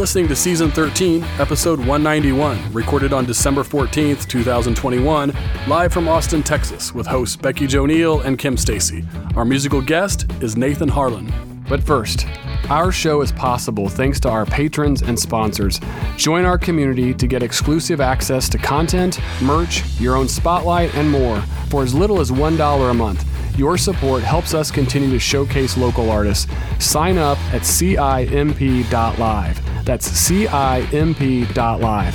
listening to Season 13, Episode 191, recorded on December 14th, 2021, live from Austin, Texas, with hosts BeckiJo Neill and Kim Stacy. Our musical guest is Nathan Harlan. But first, our show is possible thanks to our patrons and sponsors. Join our community to get exclusive access to content, merch, your own spotlight, and more for as little as $1 a month. Your support helps us continue to showcase local artists. Sign up at CIMP.live. That's CIMP.live.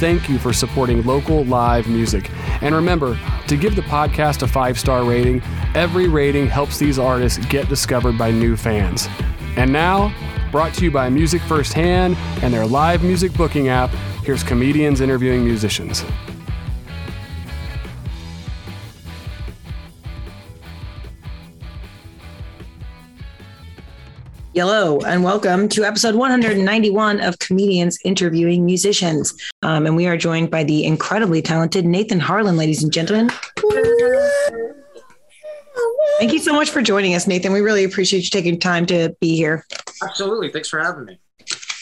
Thank you for supporting local live music. And remember to give the podcast a five star rating. Every rating helps these artists get discovered by new fans. And now, brought to you by Music Firsthand and their live music booking app, here's comedians interviewing musicians. Hello and welcome to episode 191 of Comedians Interviewing Musicians. Um, and we are joined by the incredibly talented Nathan Harlan, ladies and gentlemen. Thank you so much for joining us, Nathan. We really appreciate you taking time to be here. Absolutely. Thanks for having me.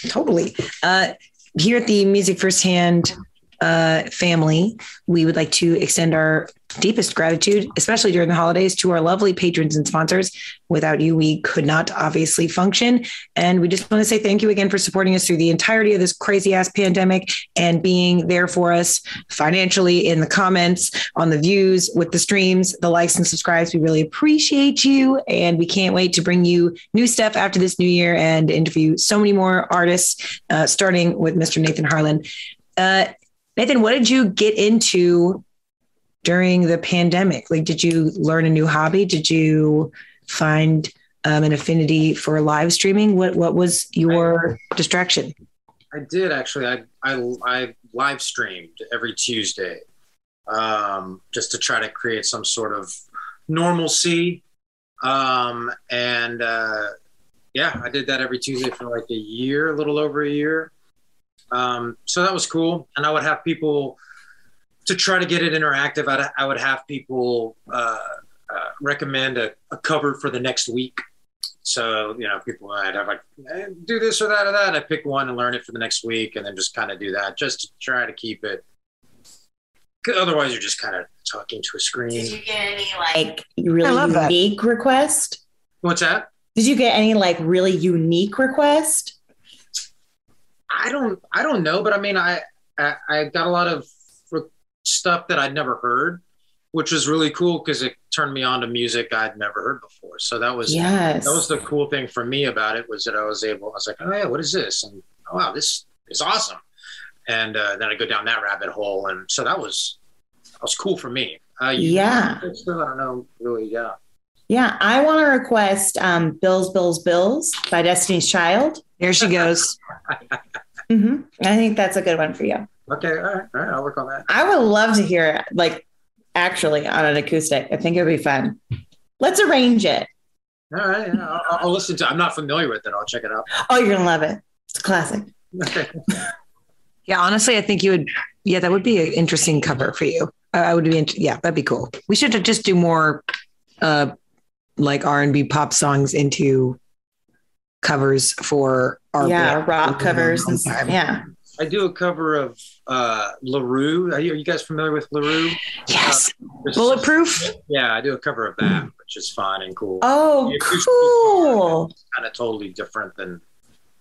Totally. Uh, here at the Music Firsthand uh, family, we would like to extend our deepest gratitude, especially during the holidays, to our lovely patrons and sponsors. Without you, we could not obviously function. And we just want to say thank you again for supporting us through the entirety of this crazy ass pandemic and being there for us financially in the comments, on the views, with the streams, the likes and subscribes. We really appreciate you. And we can't wait to bring you new stuff after this new year and interview so many more artists, uh, starting with Mr. Nathan Harlan. Uh, Nathan, what did you get into during the pandemic? Like, did you learn a new hobby? Did you find um, an affinity for live streaming? What What was your I, distraction? I did actually. I I, I live streamed every Tuesday, um, just to try to create some sort of normalcy. Um, and uh, yeah, I did that every Tuesday for like a year, a little over a year. Um, so that was cool. And I would have people to try to get it interactive. I'd, I would have people uh, uh, recommend a, a, cover for the next week. So, you know, people, I'd have like, eh, do this or that or that. And I pick one and learn it for the next week and then just kind of do that just to try to keep it. Otherwise, you're just kind of talking to a screen. Did you get any like really unique that. request? What's that? Did you get any like really unique request? I don't I don't know, but I mean I I, I got a lot of stuff that I'd never heard, which was really cool because it turned me on to music I'd never heard before. So that was yes. that was the cool thing for me about it was that I was able I was like, oh yeah, what is this? And oh, wow, this is awesome. And uh, then I go down that rabbit hole, and so that was that was cool for me. Uh, yeah, still I don't know really. Yeah. Yeah, I want to request um, "Bills, Bills, Bills" by Destiny's Child. Here she goes. mm-hmm. I think that's a good one for you. Okay, all right, all right, I'll work on that. I would love to hear it, like actually on an acoustic. I think it'd be fun. Let's arrange it. All right, yeah, I'll, I'll, listen to. I'm not familiar with it. I'll check it out. Oh, you're gonna love it. It's a classic. yeah, honestly, I think you would. Yeah, that would be an interesting cover for you. I would be. Yeah, that'd be cool. We should just do more, uh, like R and B pop songs into covers for our yeah rock covers and stuff. Yeah. I do a cover of uh, La Roux. Are you, are you guys familiar with La Roux? Yes. Uh, Bulletproof? Yeah, I do a cover of that, which is fun and cool. Oh, cool. Kind of totally different than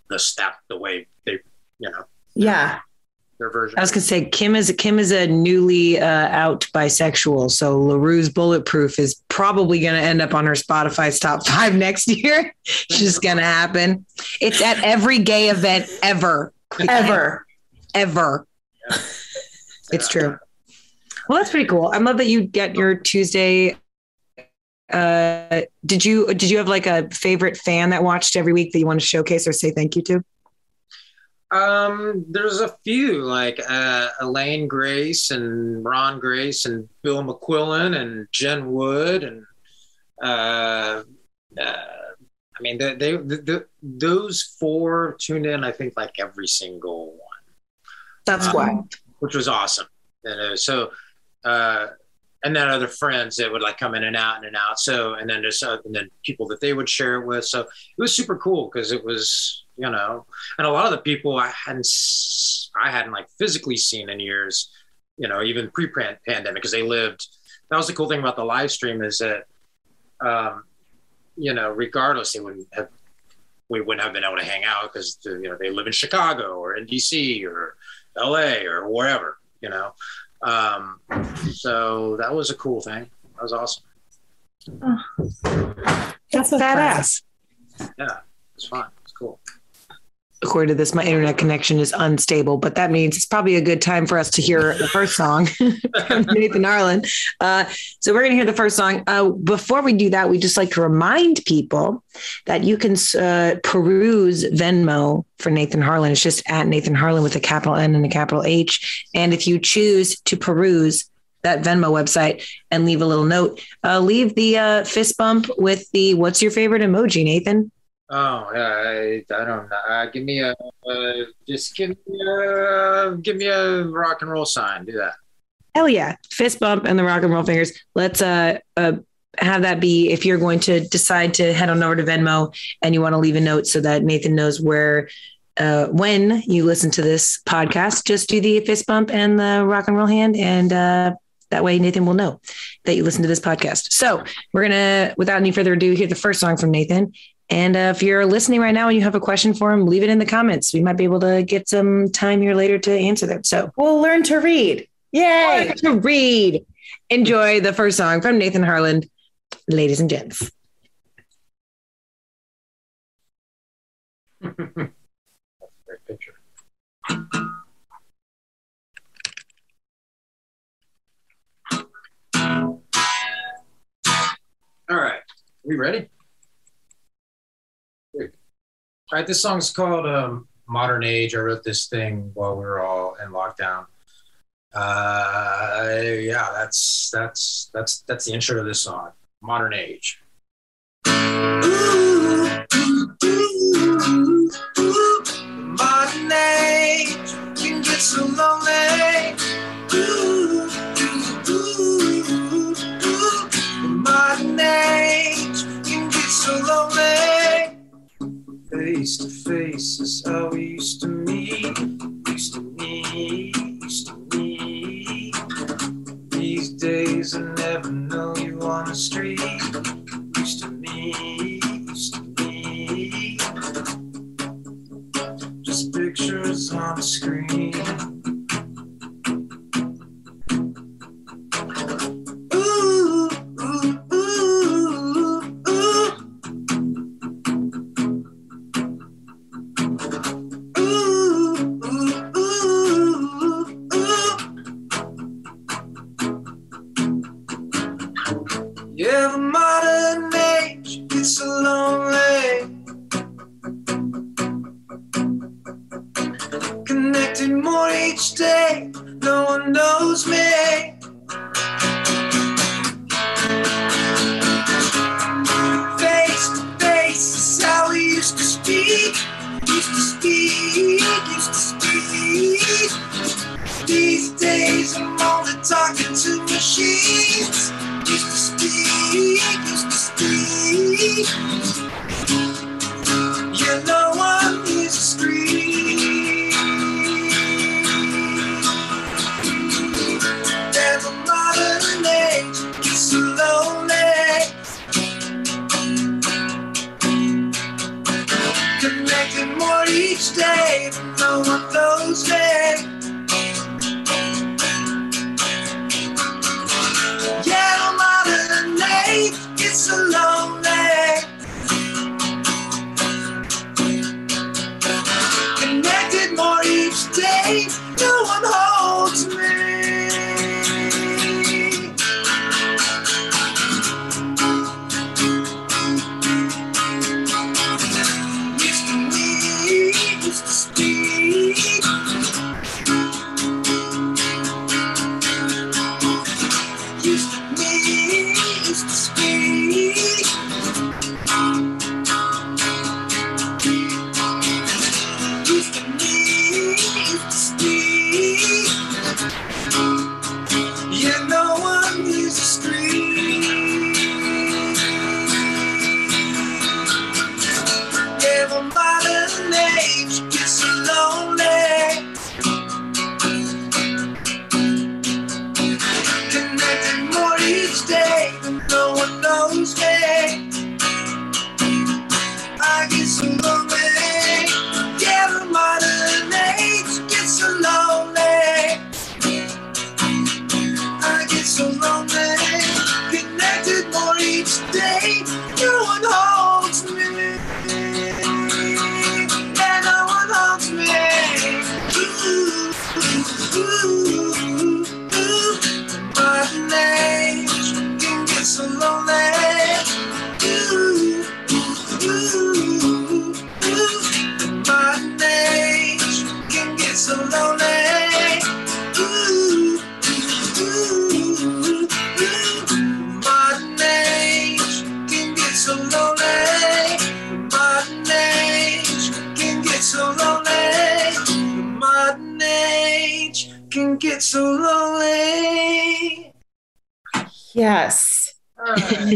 the step, the way they, you know. Yeah. Their version. I was gonna say Kim is Kim is a newly uh, out bisexual, so La Roux's Bulletproof is probably gonna end up on her Spotify's top five next year. it's just gonna happen. It's at every gay event ever, ever ever. Yeah. it's true. Well, that's pretty cool. I love that you get your Tuesday. Uh, did you did you have like a favorite fan that watched every week that you want to showcase or say thank you to? Um, there's a few like uh, Elaine Grace and Ron Grace and Bill McQuillan and Jen Wood and uh, uh, I mean they, they the, those four tuned in I think like every single one. That's um, why. Which was awesome. And uh, so, uh, and then other friends that would like come in and out and, and out. So, and then just, uh, and then people that they would share it with. So it was super cool because it was, you know, and a lot of the people I hadn't, I hadn't like physically seen in years, you know, even pre pandemic because they lived. That was the cool thing about the live stream is that, um, you know, regardless, they wouldn't have, we wouldn't have been able to hang out because, you know, they live in Chicago or in DC or LA or wherever, you know. Um, so that was a cool thing. That was awesome. That's a Badass. Yeah, it's fun. It's cool. According to this, my internet connection is unstable, but that means it's probably a good time for us to hear the first song from Nathan Harlan. Uh, so we're going to hear the first song. Uh, before we do that, we just like to remind people that you can uh, peruse Venmo for Nathan Harlan. It's just at Nathan Harlan with a capital N and a capital H. And if you choose to peruse that Venmo website and leave a little note, uh, leave the uh, fist bump with the what's your favorite emoji, Nathan? Oh, yeah, I, I don't know. Uh, give me a, uh, just give me a, give me a rock and roll sign. Do that. Hell yeah. Fist bump and the rock and roll fingers. Let's uh, uh have that be if you're going to decide to head on over to Venmo and you want to leave a note so that Nathan knows where uh, when you listen to this podcast, just do the fist bump and the rock and roll hand and uh that way Nathan will know that you listen to this podcast. So we're gonna, without any further ado, hear the first song from Nathan. And uh, if you're listening right now and you have a question for him, leave it in the comments. We might be able to get some time here later to answer them. So We'll learn to read. Yay. to read. Enjoy the first song from Nathan Harlan, ladies and gents. Great picture. All right, we ready? All right, this song's called um, "Modern Age." I wrote this thing while we were all in lockdown. Uh, yeah, that's that's that's that's the intro to this song, "Modern Age." Face to face is how we used to meet. Used to meet, used to meet. These days I never know you on the street. Used to meet, used to meet. Just pictures on the screen. Each day, no one knows me. Day,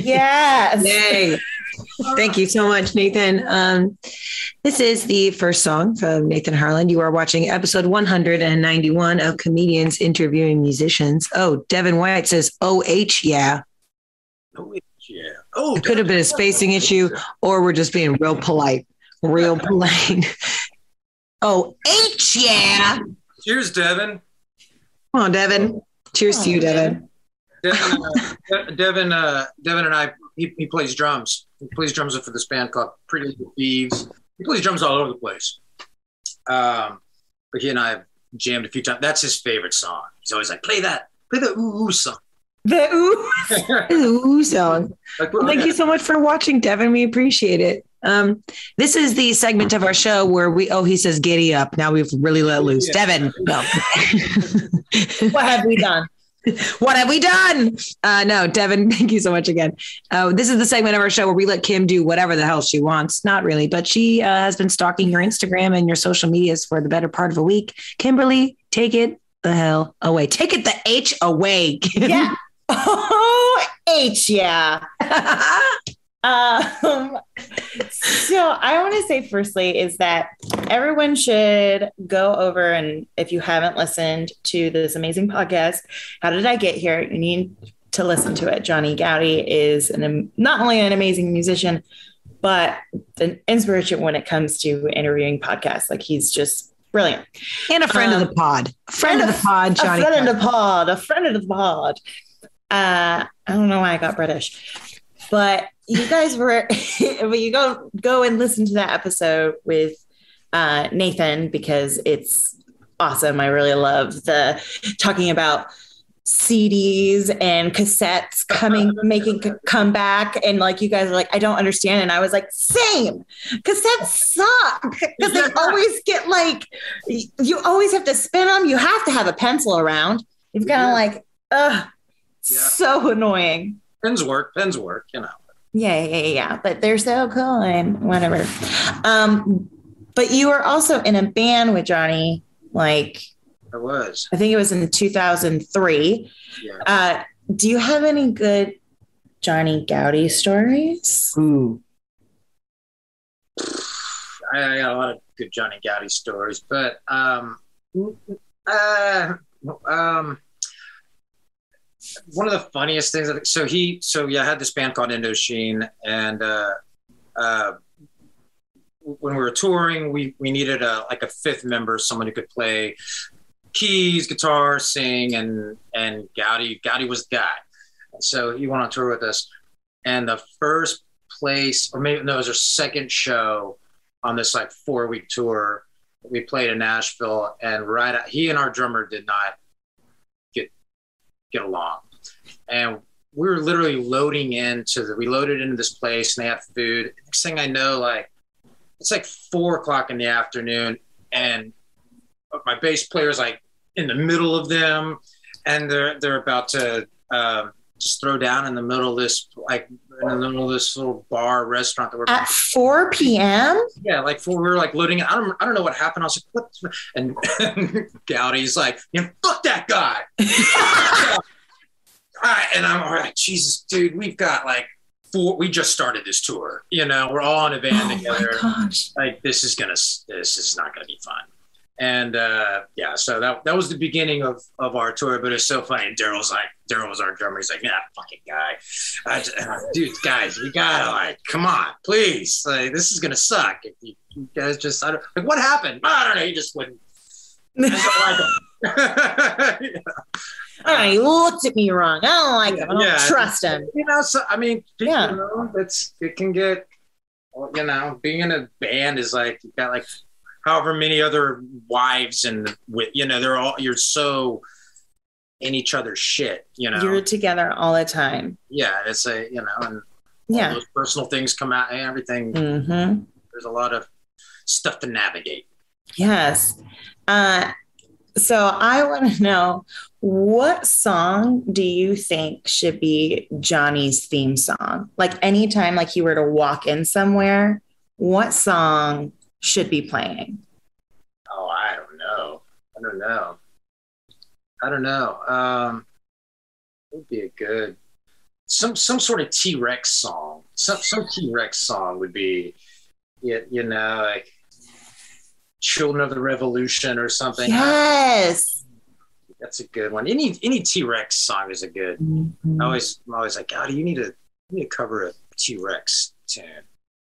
Yes. Yay. Thank you so much, Nathan. Um, this is the first song from Nathan Harlan. You are watching episode 191 of Comedians Interviewing Musicians. Oh, Devin White says, OH, yeah. Oh, yeah. Oh, It could have been a spacing issue, or we're just being real polite. Real polite. oh, H, yeah. Cheers, Devin. Come on, Devin. Cheers to you, Devin. Devin, uh, De- Devin, uh, Devin and I, he, he plays drums. He plays drums for this band called Pretty Little Thieves. He plays drums all over the place. Um, but he and I have jammed a few times. That's his favorite song. He's always like, play that, play the ooh ooh song. The ooh. Ooh, song. like, Well, thank you so much for watching, Devin. We appreciate it. Um, this is the segment of our show where we, oh, he says, giddy up. Now we've really let loose. Yeah. Devin, no. What have we done? What have we done? Uh, no, Devin, thank you so much again. Uh, this is the segment of our show where we let Kim do whatever the hell she wants. Not really, but she uh, has been stalking your Instagram and your social medias for the better part of a week. Kimberly, take it the hell away. Take it the H away. Kim. Yeah. Oh, H, yeah. Um, so I want to say firstly is that everyone should go over and if you haven't listened to this amazing podcast, How Did I Get Here? You need to listen to it. Johnny Goudie is an, not only an amazing musician, but an inspiration when it comes to interviewing podcasts. Like he's just brilliant. and a friend of Um, the pod. Friend of the pod, Johnny. a friend of the pod, a friend of the pod. Uh, I don't know why I got British, but you guys were, but you go go and listen to that episode with uh, Nathan because it's awesome. I really love the talking about CDs and cassettes coming making c- come back. And like you guys are like I don't understand. And I was like same. Cassettes suck. Because they always get like you always have to spin them you have to have a pencil around. You've got to Yeah. like ugh Yeah. so annoying Pens work, pens work, you know. yeah, yeah, yeah, yeah. But they're so cool and whatever. Um, but you were also in a band with Johnny, like I was. I think it was in 2003. Yeah. Uh, do you have any good Johnny Goudie stories? Ooh. I, I got a lot of good Johnny Goudie stories, but um, uh, um, one of the funniest things. So he, so yeah, I had this band called Indochine, and uh, uh, when we were touring, we we needed a like a fifth member, someone who could play keys, guitar, sing, and and Goudie. Goudie was the guy, so he went on tour with us. And the first place, or maybe no, it was our second show on this like four week tour. We played in Nashville, and right, he and our drummer did not get along, and we were literally loading into the. We loaded into this place, and they had food. Next thing I know, like it's like four o'clock in the afternoon, and my bass player's like in the middle of them, and they're they're about to um, just throw down in the middle of this like in the middle of this little bar restaurant that we're At 4 p.m. yeah, like four, we were like loading. I don't, I don't know what happened. I was like, what? And, and Goudie's like, you know, fuck that guy. All right, and I'm all right, Jesus, dude, we've got like four. We just started this tour. You know, we're all in a van Oh together. Like this is gonna, this is not gonna be fun. And uh, yeah, so that that was the beginning of of our tour. But it's so funny. And Daryl's like, Daryl was our drummer. He's like, nah, fucking guy, I uh, dude, guys, we gotta like, come on, please. Like, this is gonna suck if you, you guys just, I don't, like, what happened? I don't know. He just wouldn't. I don't like him. All right, he looked at me wrong. I don't like him. I don't Yeah. trust him. you know, so I mean, Yeah. you know, it's it can get, you know, being in a band is like you got like however many other wives and with you know they're all you're so in each other's shit, you know. You're together all the time. yeah, it's a you know, and Yeah. those personal things come out and everything. Mm-hmm. There's a lot of stuff to navigate. Yes. Uh, so I want to know What song do you think should be Johnny's theme song? Like anytime like you were to walk in somewhere, what song should be playing? Oh, I don't know. I don't know. I don't know. Um, it would be a good some some sort of T Rex song. Some some T Rex song would be, you, you know, like Children of the Revolution or something. Yes. That's a good one. Any any T Rex song is a good. I always I'm always like, God, you need to you need to cover a T Rex tune.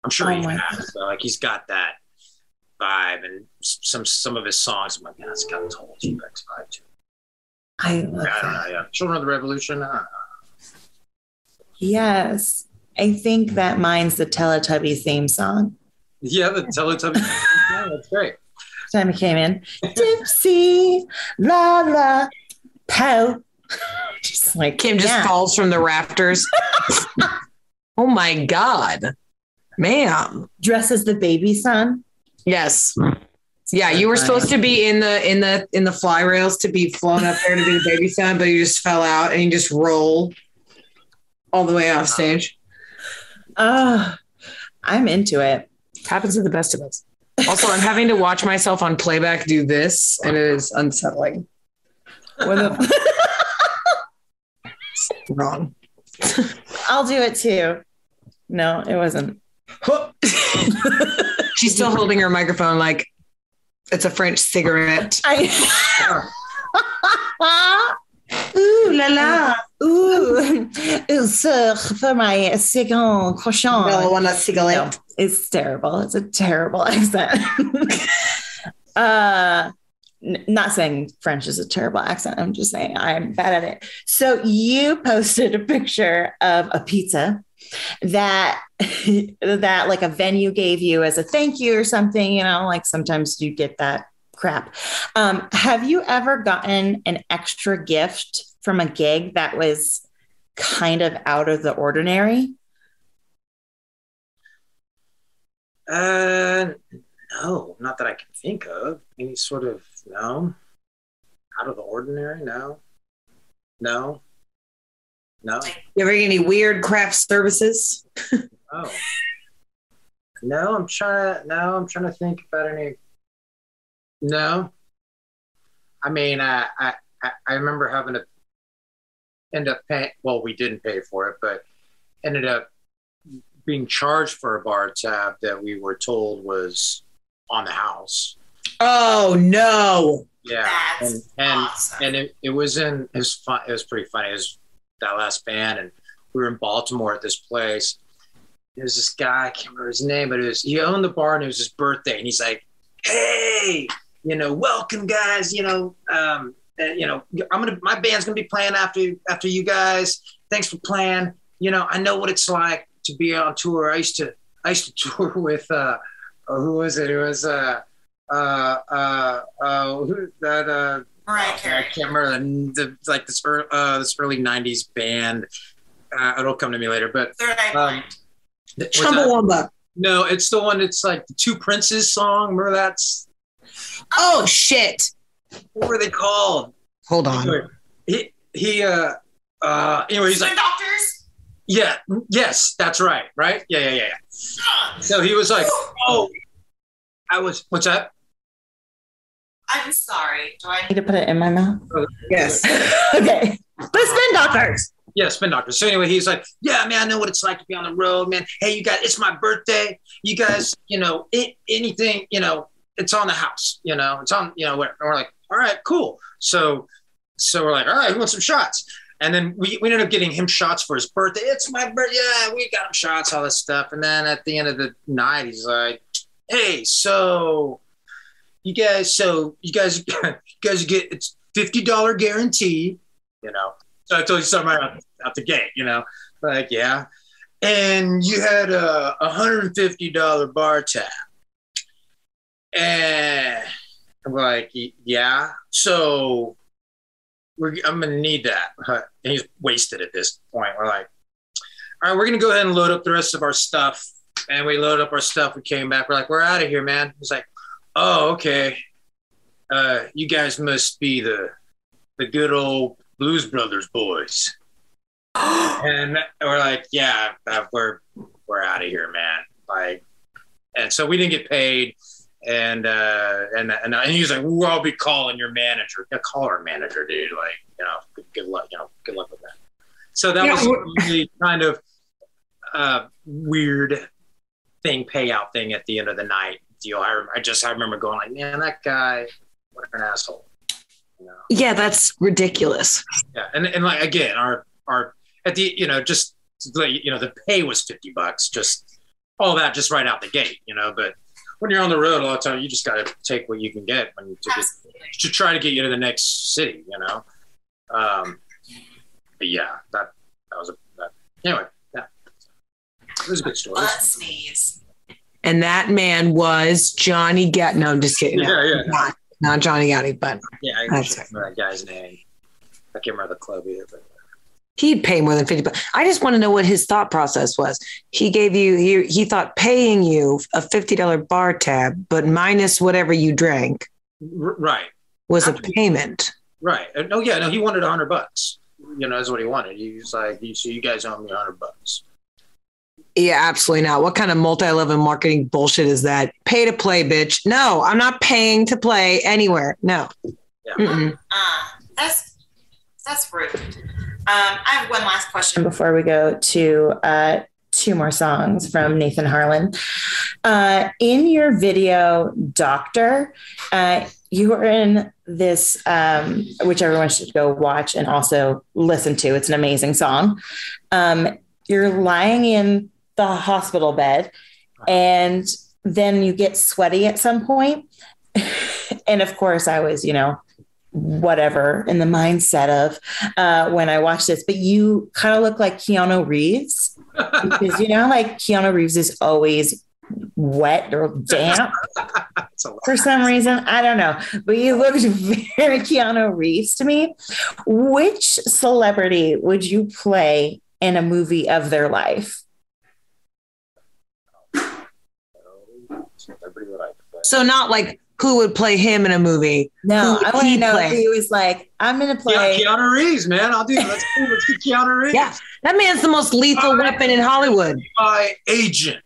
I'm sure Oh he has. But like he's got that vibe, and some some of his songs. I'm like, yeah, it's got a total T Rex vibe too. I love Yeah, I don't that. know. Yeah, Children of the Revolution. I. Yes. I think that mine's the Teletubby theme song. Yeah, the Teletubby. yeah, that's great. Time it came in. Dipsy, la la, pow. Just like Kim just yeah. falls from the rafters. oh my God. Ma'am. dress as the baby son. Yes. Yeah, you were supposed to be in the in the in the fly rails to be flown up there to be the baby son, but you just fell out and you just rolled all the way off stage. Oh, I'm into it. Happens to the best of us. Also, I'm having to watch myself on playback do this, and it is unsettling. What the- Wrong. I'll do it too. No, it wasn't. She's still holding her microphone like it's a French cigarette. I. Ooh la la. Ooh, sir, for my second croissant. No, one a No, cigarette. it's terrible. It's a terrible accent. uh, n- not saying French is a terrible accent. I'm just saying I'm bad at it. So you posted a picture of a pizza that that like a venue gave you as a thank you or something. You know, like sometimes you get that crap. Um, have you ever gotten an extra gift from a gig that was kind of out of the ordinary? Uh, no, not that I can think of. Any sort of no, out of the ordinary. No, no, no, You ever get any weird craft services? no. No, I'm trying to. No, I'm trying to think about any. No. I mean, I I I- I remember having to end up paying. Well, we didn't pay for it, but ended up being charged for a bar tab that we were told was on the house. Oh no. Yeah, and and and it, it was in it was fun. It was pretty funny. It was that last band, and we were in Baltimore at this place. There's this guy. I can't remember his name, but it was he owned the bar, and it was his birthday, and he's like, "Hey, you know, welcome guys. You know, um, uh, you know, I'm gonna my band's gonna be playing after after you guys. Thanks for playing. You know, I know what it's like to be on tour. I used to I used to tour with uh, uh, who was it? It was uh uh uh uh who that uh Mariah I can't remember the, the like this early, uh this early '90s band. Uh, it'll come to me later, but Third Eye um, th- Chumbawamba. no, it's the one. It's like the Two Princes song. Remember that's Oh shit. what were they called? Hold on. Anyway, he he uh uh anyway he's like Doctors. yeah yes that's right right yeah yeah yeah yeah. So he was like oh I was what's that? I'm sorry. Do I need to put it in my mouth? Yes. okay. The spin doctors. Yeah, spin doctors. So anyway, he's like, "Yeah, man, I know what it's like to be on the road, man. Hey, you guys, it's my birthday. You guys, you know, it, anything, you know, it's on the house. You know, it's on. You know, we're, we're like, all right, cool. So, so we're like, all right, who wants some shots? And then we, we ended up getting him shots for his birthday. It's my birthday. Yeah, we got him shots, all this stuff. And then at the end of the night, he's like, hey, so you guys, so you guys, you guys get it's fifty dollar guarantee. You know, so I told you something right out, out the gate, you know, like, yeah. And you had a $150 bar tab. And I'm like, yeah. So we're, I'm to need that. And he's wasted at this point. We're like, all right, we're to go ahead and load up the rest of our stuff. And we loaded up our stuff. We came back. We're like, we're out of here, man. He's like, oh, okay. Uh, you guys must be the the good old Blues Brothers boys. and we're like, yeah, uh, we're we're out of here, man. Like, and so we didn't get paid. And uh, and and, and he's like, well, I'll be calling your manager. Yeah, call our manager, dude. Like, you know, good, good luck. You know, good luck with that. So that Yeah, was the kind of uh, weird thing, payout thing at the end of the night deal. I, I just I remember going like, man, that guy, what an asshole. You know? Yeah, that's ridiculous. Yeah, and and like again, our our at the you know just like, you know the pay was fifty bucks, just all that just right out the gate, you know. But when you're on the road, a lot of time you just got to take what you can get when you to, get, to try to get you to the next city, you know. Um, but yeah, that that was a that, anyway. Yeah, it was a good story. Butt sneeze. And that man was Johnny Gat. No, I'm just kidding. No, Yeah, yeah. Not, not Johnny Gotti, but Yeah, I That's can't remember that guy's name. I can't remember the club either. But He'd pay more than 50 bucks. I just want to know what his thought process was. He gave you, he, he thought paying you a $50 bar tab, but minus whatever you drank R- right, was a payment. right. No, oh, yeah, no, he wanted a hundred bucks. You know, that's what he wanted. He was like, "You- "So you guys owe me a hundred bucks." Yeah, absolutely not. What kind of multi-level marketing bullshit is that? Pay to play, bitch. No, I'm not paying to play anywhere. No. Yeah. Uh, that's that's rude. Um, I have one last question before we go to uh, two more songs from Nathan Harlan. Uh, in your video, Doctor, uh, you were in this, um, which everyone should go watch and also listen to. It's an amazing song. Um, you're lying in the hospital bed, and then you get sweaty at some point. and of course, I was, you know, whatever in the mindset of uh, when I watched this, but you kind of look like Keanu Reeves because you know, like Keanu Reeves is always wet or damp That's a lot. for some reason. I don't know, but you looked very Keanu Reeves to me. Which celebrity would you play in a movie of their life? Everybody would like to play. So not like who would play him in a movie. No, I want he to know play? if he was like, I'm going to Yeah, play. Keanu Reeves, man. I'll do. Let's do. Let's get Keanu Reeves. Yeah. That man's the most lethal Oh, weapon in Hollywood. My agent.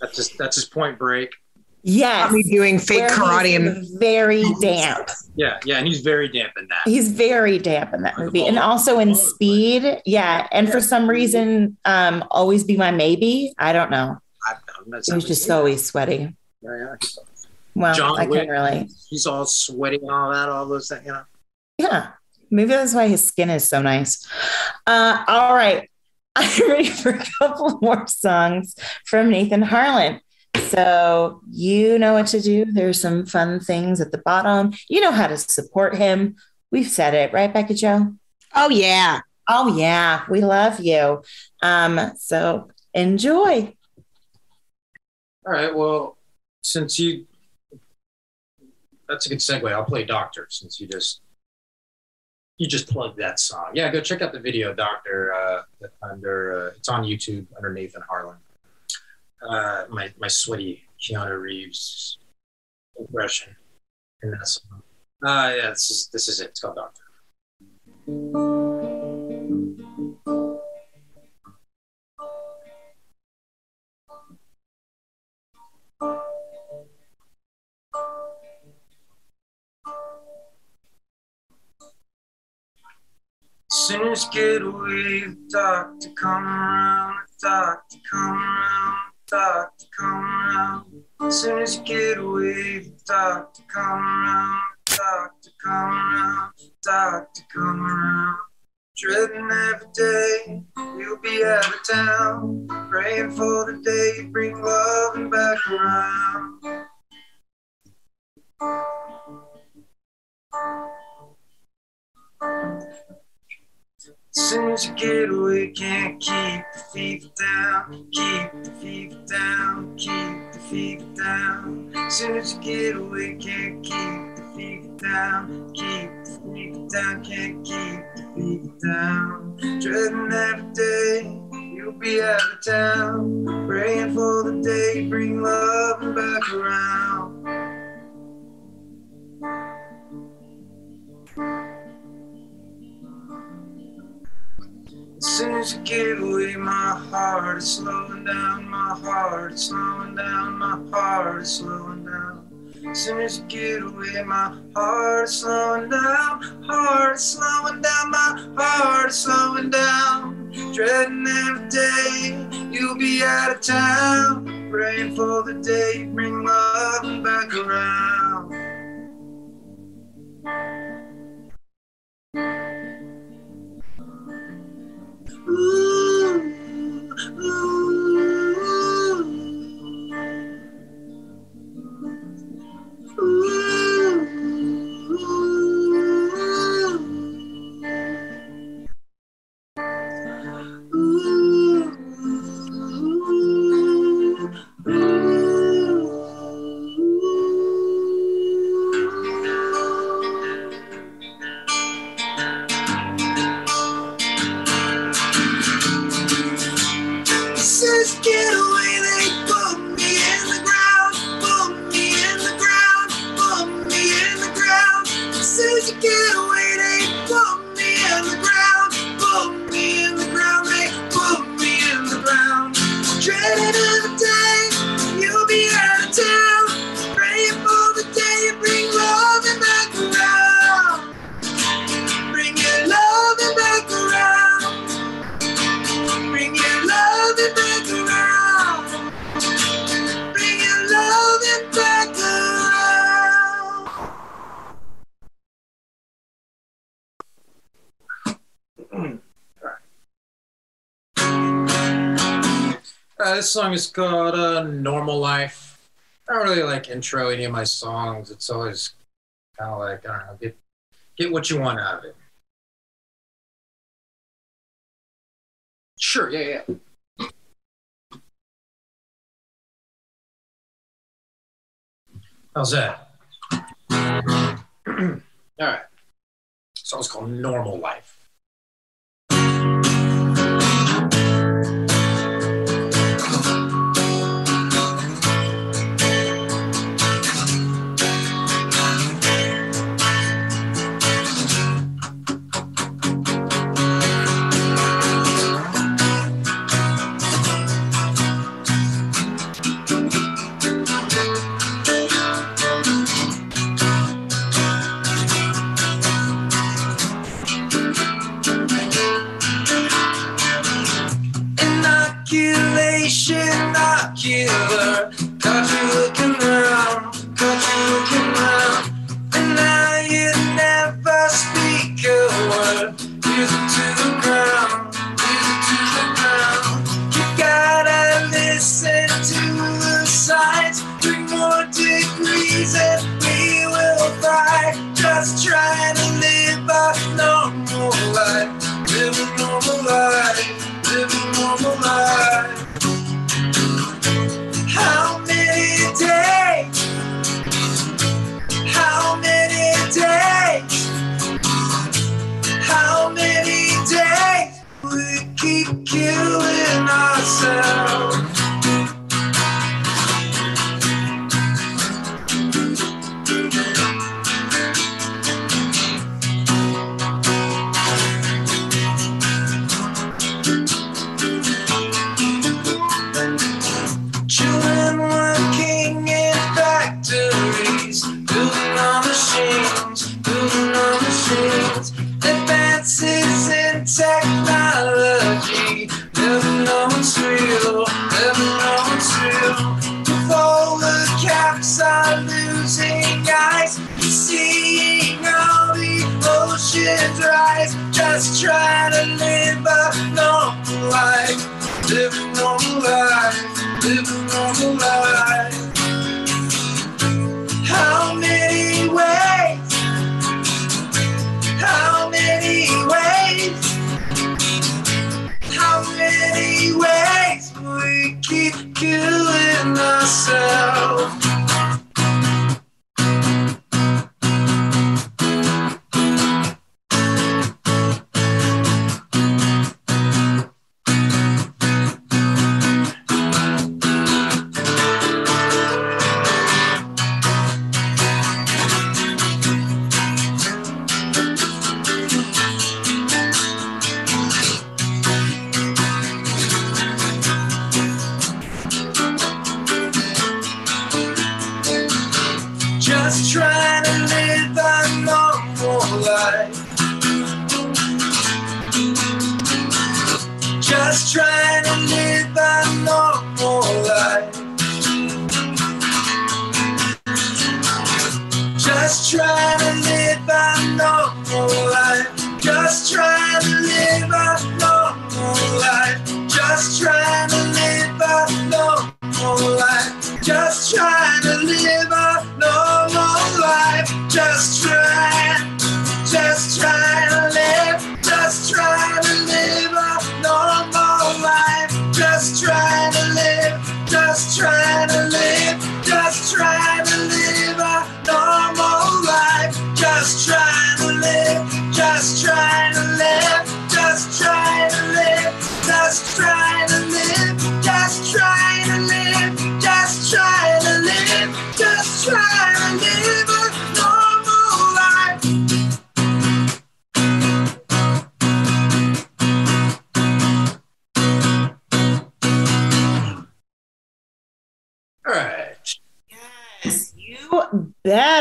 That's just that's his point break. Yes. Got me doing fake where karate he's and very damp. Yeah, yeah, and he's very damp in that. He's very damp in that movie, and also in Speed. Yeah, and for some reason, um, always be my maybe. I don't know. I, I'm not He was just always sweaty. Yeah, yeah. Well, John I Wick. can't really. he's all sweaty and all that, all those things. You know. Yeah, maybe that's why his skin is so nice. Uh, all right, I'm ready for a couple more songs from Nathan Harlan. So you know what to do. There's some fun things at the bottom. You know how to support him. We've said it, right, BeckiJo? oh yeah. Oh yeah, we love you. Um, so enjoy. All right. Well, since you, that's a good segue. I'll play Doctor since you just you just plugged that song. Yeah, go check out the video, Doctor. Uh, under uh, it's on YouTube under Nathan Harlan. Uh, my my sweaty Keanu Reeves impression in that song. Uh, yeah, this is this is it. It's called Doctor. Sinners get away, the doctor come around, doctor come around, doctor come around. Sinners get away, the doctor come around, doctor come around, doctor come around. Dreading every day, you'll be out of town. Praying for the day you bring love and back around. Soon as you get away, can't keep the fever down. Keep the fever down. Keep the fever down. Soon as you get away, can't keep the fever down. Keep the fever down. Can't keep the fever down. Dreading every day, you'll be out of town. Praying for the day bring love back around. As you get away, my heart is slowing down, my heart is slowing down, my heart is slowing down. Soon as you get away, my heart is slowing down, heart is slowing down, my heart is slowing down. Dreading every day you'll be out of town, praying for the day you bring love back around. Ooh, Is called uh, Normal Life. I don't really like intro any of my songs. It's always kind of like, I don't know, get, get what you want out of it. Sure, yeah, yeah. How's that? All right. Song's called Normal Life. Oceans rise, just try to live a normal life, live a normal life live a normal life. How many ways? How many ways? How many ways we keep killing ourselves?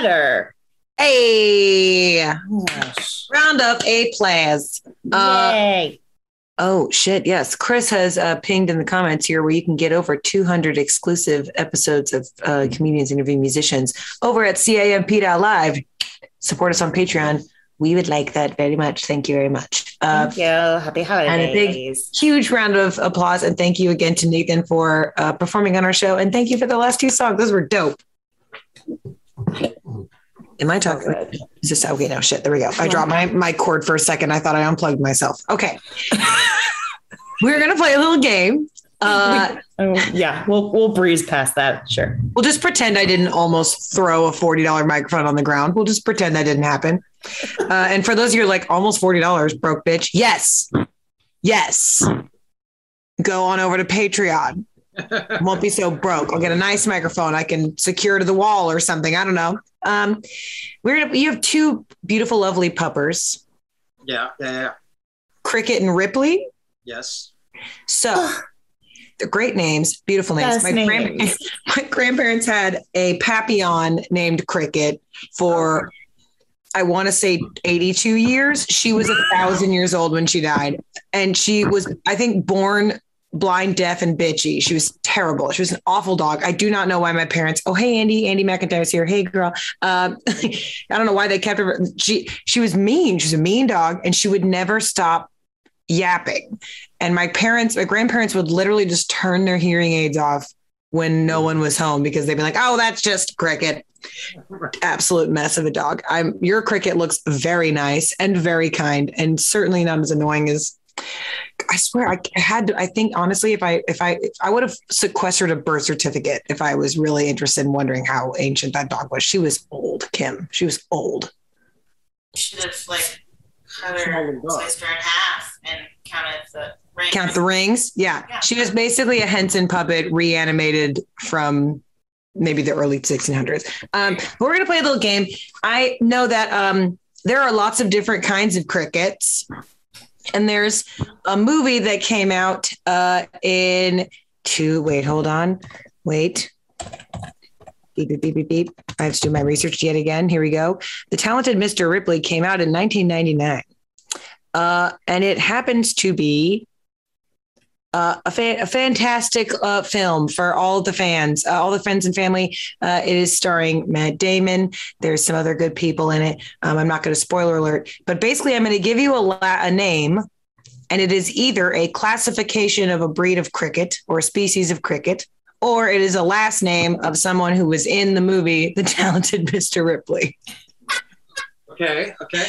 Better. Hey, Yes. round up A plus. Uh, Yay. Oh shit! Yes, Chris has uh, pinged in the comments here where you can get over 200 exclusive episodes of uh, comedians interviewing musicians over at camp.live. Support us on Patreon. We would like that very much. Thank you very much. Uh, Thank you. Happy holidays. and a big- huge round of applause and thank you again to Nathan for uh, performing on our show and thank you for the last two songs. Those were dope. Am I talking? good. Is this okay? No shit. There we go. I dropped my my cord for a second. I thought I unplugged myself. Okay. We're gonna play a little game. Uh, Oh, yeah, we'll we'll breeze past that. Sure. we'll just pretend I didn't almost throw a forty dollar microphone on the ground. We'll just pretend that didn't happen. Uh, and for those of you who are like almost forty dollars, broke bitch. Yes, yes. Go on over to Patreon. Won't be so broke. I'll get a nice microphone I can secure to the wall or something. I don't know. Um, we're gonna. You have two beautiful, lovely puppers, Yeah, yeah, yeah. Cricket and Ripley. Yes. So they're great names, beautiful names. My, names. grand- my grandparents had a Papillon named Cricket for, I want to say 82 years. She was a thousand years old when she died. And she was, I think, born blind, deaf, and bitchy. She was terrible. She was an awful dog. I do not know why my parents, oh, hey, Andy, Andy McIntyre's here. Hey, girl. Um, I don't know why they kept her. She, she was mean. She was a mean dog and she would never stop yapping. And my parents, my grandparents would literally just turn their hearing aids off when no one was home because they'd be like, "Oh, that's just cricket." Absolute mess of a dog. I'm your cricket looks very nice and very kind and certainly not as annoying as I swear I had to, I think honestly if I if I if I would have sequestered a birth certificate if I was really interested in wondering how ancient that dog was. She was old, Kim. She was old. should have like cut Small her, little dog. sliced her in half and counted the rings. Count the rings. Yeah. Yeah. She was basically a Henson puppet reanimated from maybe the early 1600s. Um, but we're going to play a little game. I know that um, there are lots of different kinds of crickets. And there's a movie that came out uh, in two, wait, hold on. Wait. Beep, beep, beep, beep, beep. I have to do my research yet again. Here we go. The Talented Mr. Ripley came out in 1999. Uh, and it happens to be uh, a, fa- a fantastic uh, film for all the fans, uh, all the friends and family. Uh, it is starring Matt Damon. There's some other good people in it. Um, I'm not going to spoiler alert, but basically, I'm going to give you a, la- a name, and it is either a classification of a breed of cricket or a species of cricket, or it is a last name of someone who was in the movie The Talented Mr. Ripley. Okay. Okay.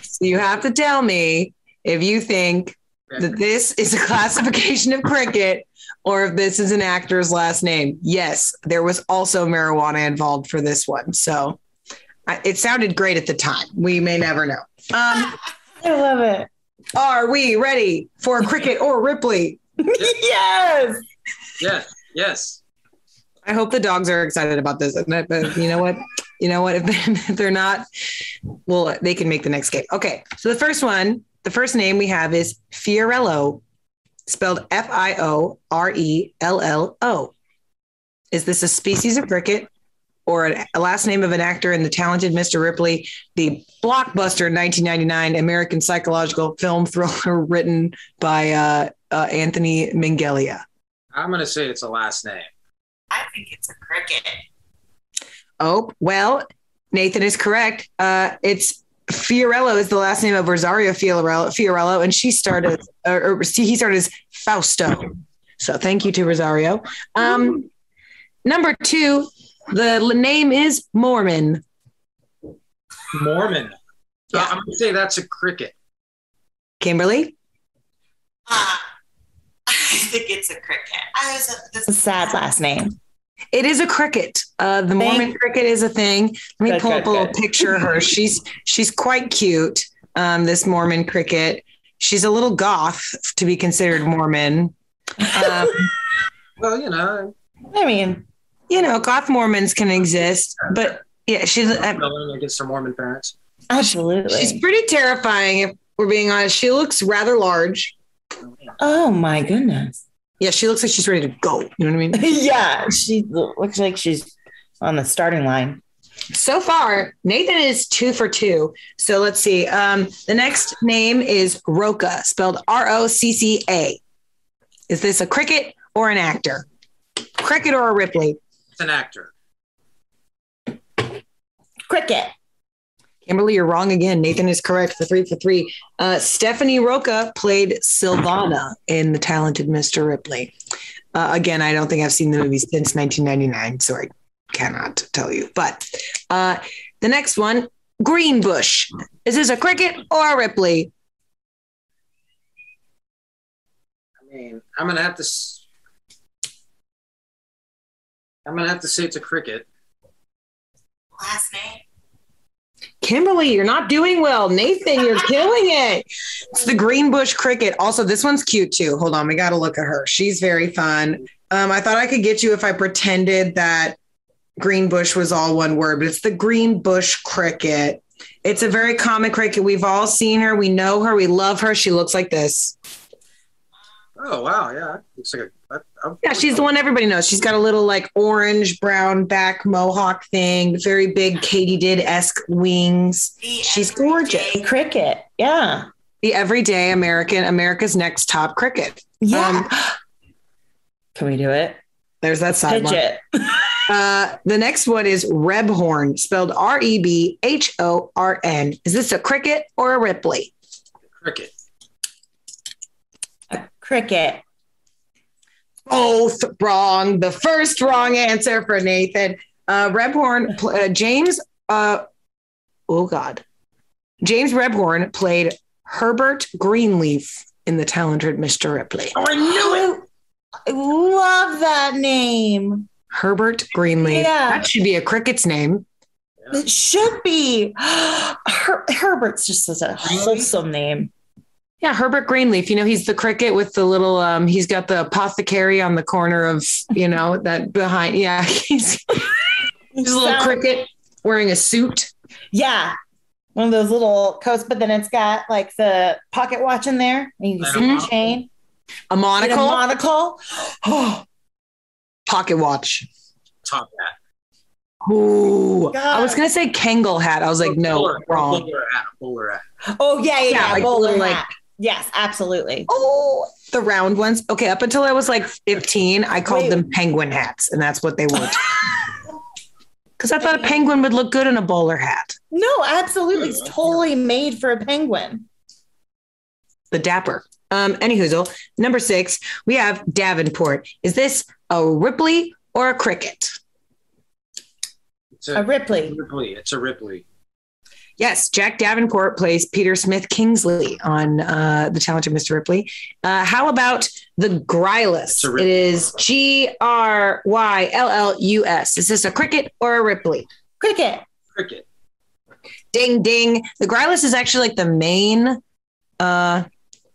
So you have to tell me if you think that this is a classification of cricket or if this is an actor's last name. Yes, there was also marijuana involved for this one. So I, it sounded great at the time. We may never know. Um, I love it. are we ready for cricket or Ripley? yes. Yes. Yes. I hope the dogs are excited about this. But but you know what? You know what? If, if they're not, well, they can make the next game. Okay. So the first one, the first name we have is Fiorello, spelled F I O R E L L O. Is this a species of cricket or a last name of an actor in the talented Mr. Ripley, the blockbuster 1999 American psychological film thriller written by uh, uh, Anthony Minghella. I'm gonna say it's a last name. I think it's a cricket. Oh, well, Nathan is correct. Uh, it's Fiorello is the last name of Rosario Fiorello, Fiorello and she started, or, or he started as Fausto. So thank you to Rosario. Um, number two, the name is Mormon. Mormon. Yeah. I'm gonna say that's a cricket. Kimberly? Uh, I think it's a cricket. I was a, this A sad last name. It is a cricket. Uh, the Thank- Mormon cricket is a thing. Let me Good, pull up good, a little picture of her. She's she's quite cute. Um, this Mormon cricket. She's a little goth to be considered Mormon. Um, Well, you know, I mean, you know, goth Mormons can exist, but yeah, she's uh, rebelling against her Mormon parents. absolutely. she's pretty terrifying. If we're being honest, she looks rather large. oh my goodness. Yeah, she looks like she's ready to go. You know what I mean? yeah, she looks like she's on the starting line. So far, Nathan is two for two. So let's see. Um, the next name is Rocca, spelled R O C C A. Is this a cricket or an actor? Cricket or a Ripley? It's an actor. Cricket. Kimberly, you're wrong again. Nathan is correct for three for three. Uh, Stephanie Rocca played Sylvana in The Talented Mr. Ripley. Uh, again, I don't think I've seen the movie since 1999, so I cannot tell you. But uh, the next one, Greenbush. Is this a cricket or a Ripley? I mean, I'm gonna have to. s- I'm gonna have to say it's a cricket. last name. Kimberly, you're not doing well. Nathan, you're killing it. It's the Greenbush cricket. Also, this one's cute too. Hold on, we got to look at her. She's very fun. Um, I thought I could get you if I pretended that Greenbush was all one word, but it's the Greenbush cricket. It's a very common cricket. We've all seen her. We know her. We love her. She looks like this. Oh wow, yeah, looks like a. I, I, Yeah, she's the one everybody knows. She's got a little like orange brown back mohawk thing, very big katydid esque wings. The She's everyday gorgeous. Cricket. Yeah. the everyday American, America's Next Top Cricket. Yeah. Um, Can we do it? there's that side Pitch one. it. Uh, the next one is Rebhorn, spelled R E B H O R N. Is this a cricket or a Ripley? cricket. A cricket. Both wrong. The first wrong answer for Nathan. Uh, Rebhorn, uh, James, uh, oh God. James Rebhorn played Herbert Greenleaf in The Talented Mr. Ripley. Oh, I knew it. I love that name. Herbert Greenleaf. Yeah. That should be a cricket's name. It should be. Her- Herbert's just such a wholesome name. Yeah, Herbert Greenleaf. You know, he's the cricket with the little um he's got the apothecary on the corner of, you know, that behind yeah, he's he's a little Sound- cricket wearing a suit. Yeah. One of those little coats, but then it's got like the pocket watch in there. And you can see the chain. A And a monocle. monocle. Oh, pocket watch. Top hat. Ooh. God. I was gonna say Kangol hat. I was like, no, Bowler- wrong. Bowler hat. Bowler hat. Oh, yeah, yeah, Yeah, yeah. like the bowler like- hat. Yes, absolutely. Oh, the round ones. Okay, up until I was like 15, I called Wait. them penguin hats, and that's what they were. Because I thought a penguin would look good in a bowler hat. No, absolutely. It's totally made for a penguin. the dapper. Um, any hoozle. Number six, we have Davenport. Is this a Ripley or a cricket? It's A a, Ripley. Ripley. It's a Ripley. Yes, Jack Davenport plays Peter Smith Kingsley on uh, The Talented Mr. Ripley. Uh, how about the Gryllus? It's a It Ripley. is G R Y L L U S. Is this a cricket or a Ripley? Cricket. Cricket. Ding ding. The Gryllus is actually like the main uh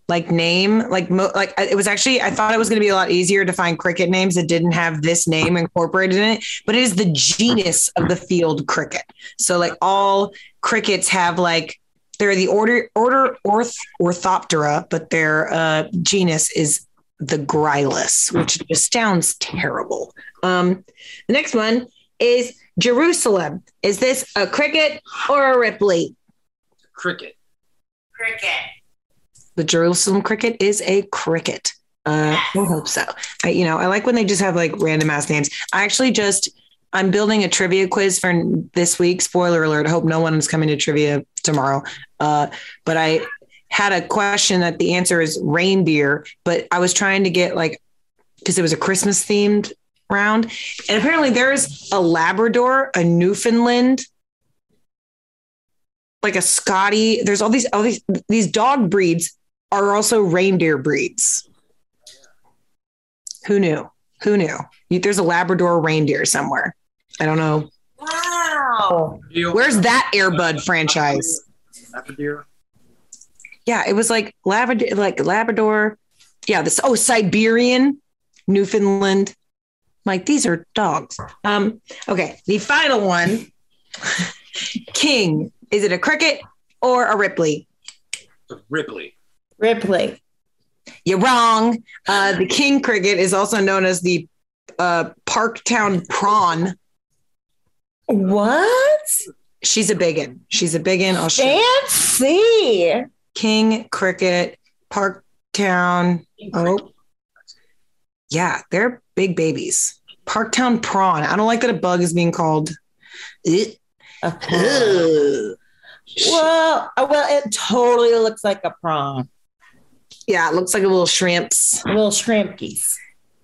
like name like mo- like it was actually I thought it was going to be a lot easier to find cricket names that didn't have this name incorporated in it, but it is the genus of the field cricket. So like all crickets have like they're the order order orth orthoptera, but their uh genus is the Gryllus, which just sounds terrible. Um the next one is Jerusalem. Is this a cricket or a Ripley? Cricket. Cricket. The Jerusalem cricket is a cricket. Uh, I hope so. I, you know, I like when they just have like random ass names. I actually just I'm building a trivia quiz for this week. Spoiler alert. I hope no one is coming to trivia tomorrow. Uh, but I had a question that the answer is reindeer, but I was trying to get like because it was a Christmas themed round. And apparently there's a Labrador, a Newfoundland, like a Scotty. There's all these all these these dog breeds are also reindeer breeds. Who knew? Who knew? There's a Labrador reindeer somewhere. I don't know. Wow. Where's that Air Bud franchise? Labrador. Yeah, it was like Labrador, like Labrador. Yeah, this oh Siberian, Newfoundland. Like these are dogs. Um, okay, the final one. King. Is it a cricket or a Ripley? Ripley. Ripley. You're wrong. Uh, the king cricket is also known as the uh, Parktown prawn. What? She's a biggin. She's a biggin. I'll show you. Fancy. King cricket, Parktown. Oh, yeah, they're big babies. Parktown prawn. I don't like that a bug is being called. It. Well, uh, well, it totally looks like a prawn. Yeah, it looks like a little shrimps. Little shrimpkies.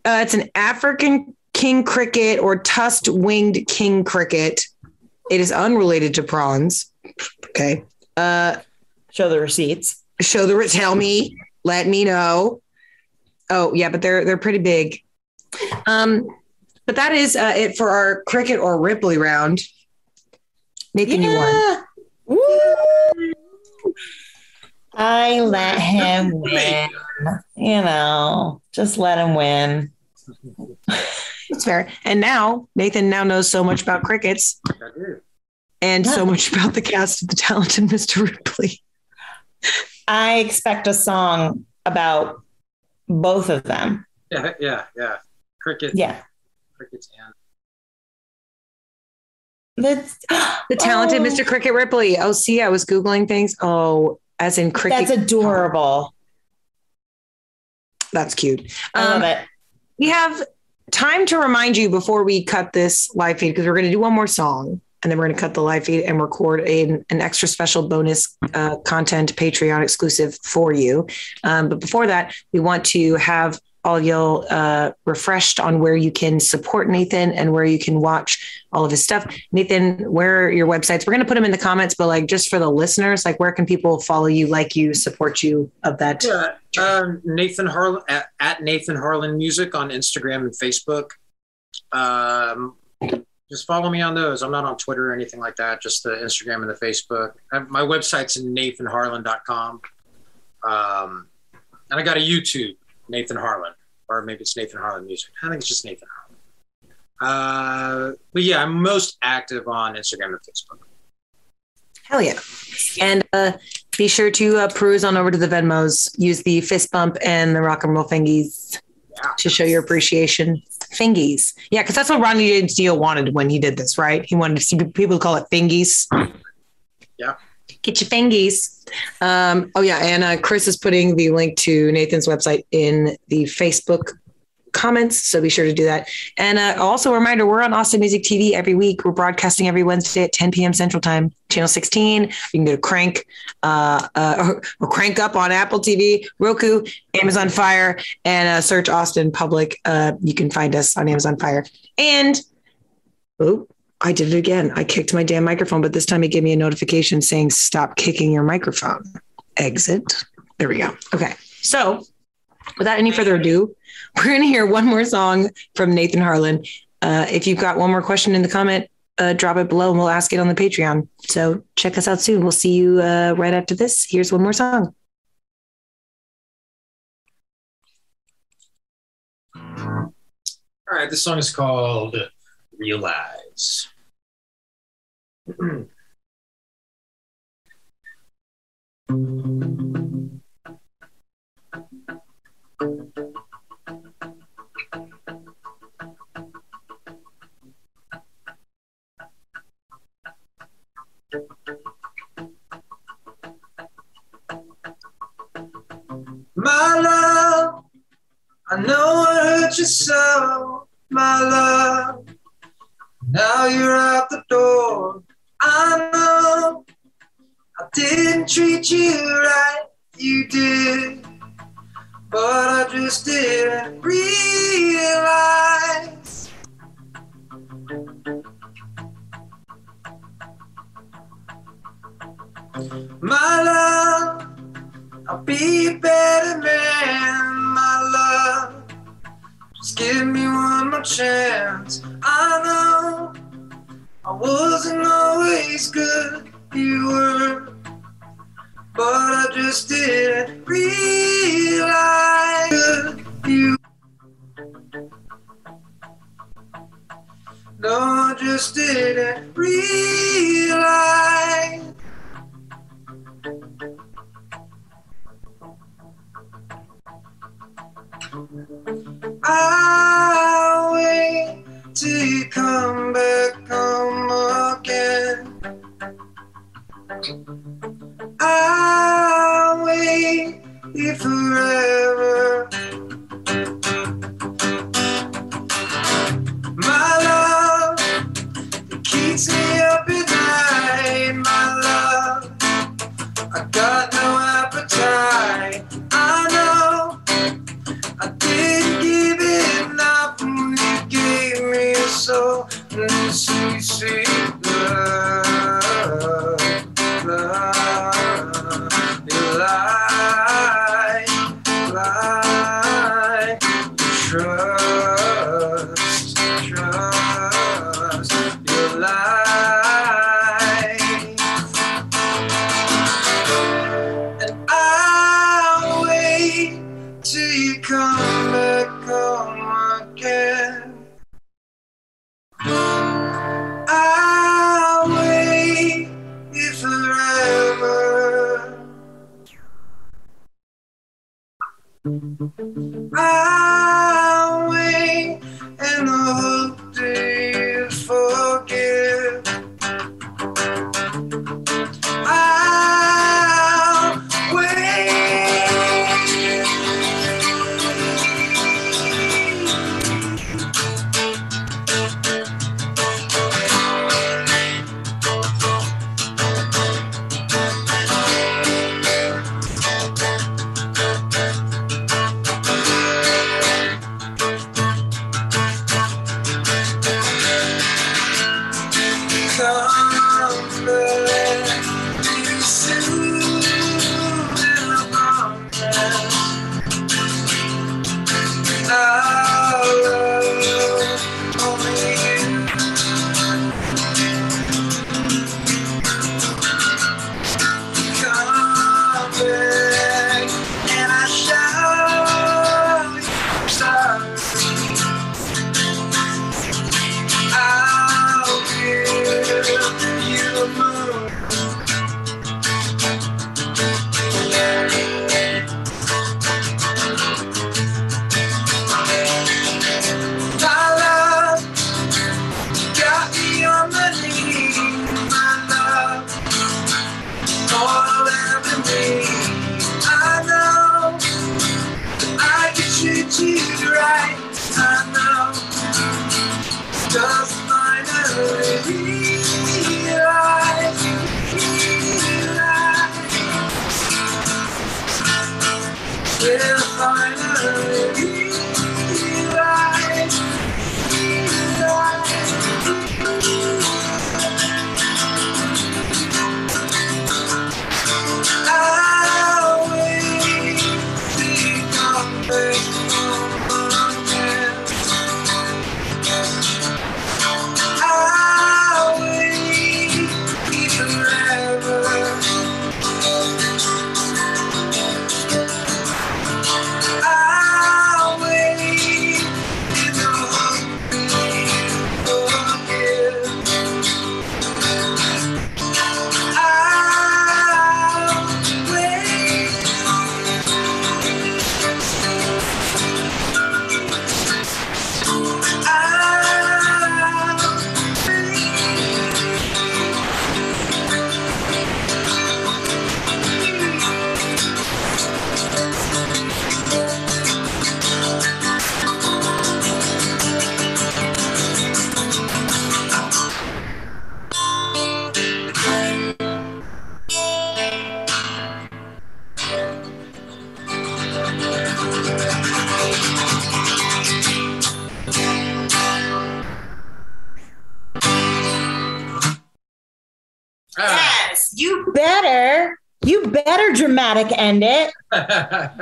Uh, it's an African king cricket or tusked winged king cricket. It is unrelated to prawns. Okay. Uh, Show the receipts. show the tell me, let me know. Oh yeah, but they're they're pretty big. Um, but that is uh, it for our cricket or Ripley round. Nathan, you won. Woo. I let him win. You know, just let him win. It's fair. And now Nathan now knows so much about crickets I do. and so much about the cast of the talented Mr. Ripley. I expect a song about both of them. Yeah, yeah, yeah. Crickets. Yeah. Crickets and That's The talented Oh. Mr. Cricket Ripley. Oh, see, I was googling things. Oh, as in cricket. that's adorable. That's cute. I love Um, it. we have time to remind you before we cut this live feed because we're going to do one more song and then we're going to cut the live feed and record a, an extra special bonus uh, content patreon exclusive for you. Um, but before that we want to have all y'all uh, refreshed on where you can support nathan and where you can watch all of his stuff nathan where are your websites we're going to put them in the comments but like just for the listeners like where can people follow you like you support you of that yeah. Um, Nathan Harlan at, at Nathan Harlan Music on Instagram and Facebook. Um, just follow me on those. I'm not on Twitter or anything like that. Just the Instagram and the Facebook. I have, my website's nathanharlan.com. Um, and I got a YouTube, Nathan Harlan, or maybe it's Nathan Harlan Music. I think it's just Nathan Harlan. Uh, but yeah, I'm most active on Instagram and Facebook. Hell yeah. And uh, be sure to uh, peruse on over to the Venmos. Use the fist bump and the rock and roll fingies Yeah. to show your appreciation. Fingies. Yeah, because that's what Ronnie James Dio wanted when he did this, right? He wanted to see people call it fingies. Yeah. Get your fingies. Um, oh, yeah. And uh, Chris is putting the link to Nathan's website in the Facebook comments. So be sure to do that. And uh, also a reminder, we're on Austin Music TV every week. We're broadcasting every Wednesday at 10 p.m. Central Time, channel 16. You can go to Crank uh, uh, or, or Crank Up on Apple TV, Roku, Amazon Fire, and uh, search Austin Public. Uh, you can find us on Amazon Fire. And, oh, I did it again. I kicked my damn microphone, but this time it gave me a notification saying stop kicking your microphone. Exit. There we go. Okay. So without any further ado, we're going to hear one more song from Nathan Harlan. Uh, if you've got one more question in the comment, uh, drop it below and we'll ask it on the Patreon. So check us out soon. We'll see you uh, right after this. Here's one more song. All right, this song is called Realize. My love, I know I hurt you so, my love. Now you're out the door. I know I didn't treat you right, you did, but I just didn't realize. My love, I'll be a better man, my love. Just give me one more chance. I know I wasn't always good, you were, but I just didn't realize you. No, I just didn't realize.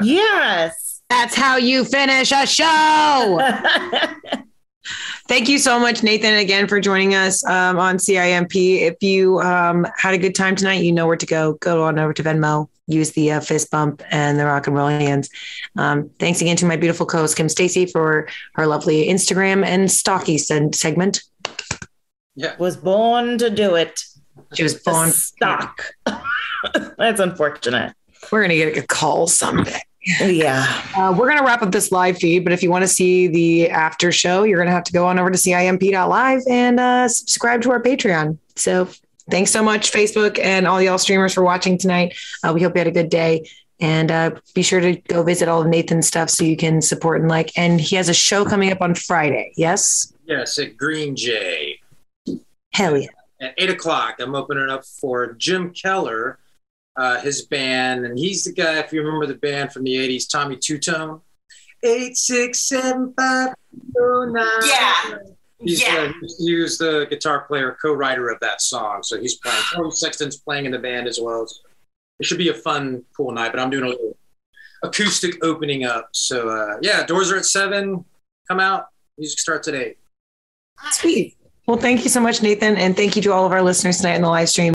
Yes. That's how you finish a show. Thank you so much, Nathan, again for joining us um, on CIMP. If you um, had a good time tonight, you know where to go. Go on over to Venmo, use the uh, fist bump and the rock and roll hands. Um, thanks again to my beautiful co-host Kim Stacy for her lovely Instagram and stocky sen- segment. Yeah, was born to do it. She was born. stock. That's unfortunate. We're gonna get a call someday. Yeah. Uh, we're going to wrap up this live feed, but if you want to see the after show, you're going to have to go on over to CIMP.live and uh, subscribe to our Patreon. So thanks so much, Facebook and all y'all streamers for watching tonight. Uh, we hope you had a good day. And uh, be sure to go visit all of Nathan's stuff so you can support and like. And he has a show coming up on Friday. Yes? yes, at Green Jay. Hell yeah. at eight o'clock. I'm opening up for Jim Keller, uh, his band, and he's the guy. If you remember the band from the '80s, Tommy Tutone. Eight six seven five oh nine. Yeah. He's, Yeah. uh, he was the guitar player, co-writer of that song, so he's playing. Tony Sexton's playing in the band as well. So it should be a fun, cool night. But I'm doing a little acoustic opening up. So uh, yeah, doors are at seven. Come out. Music starts at eight. Sweet. Well, thank you so much, Nathan. And thank you to all of our listeners tonight in the live stream.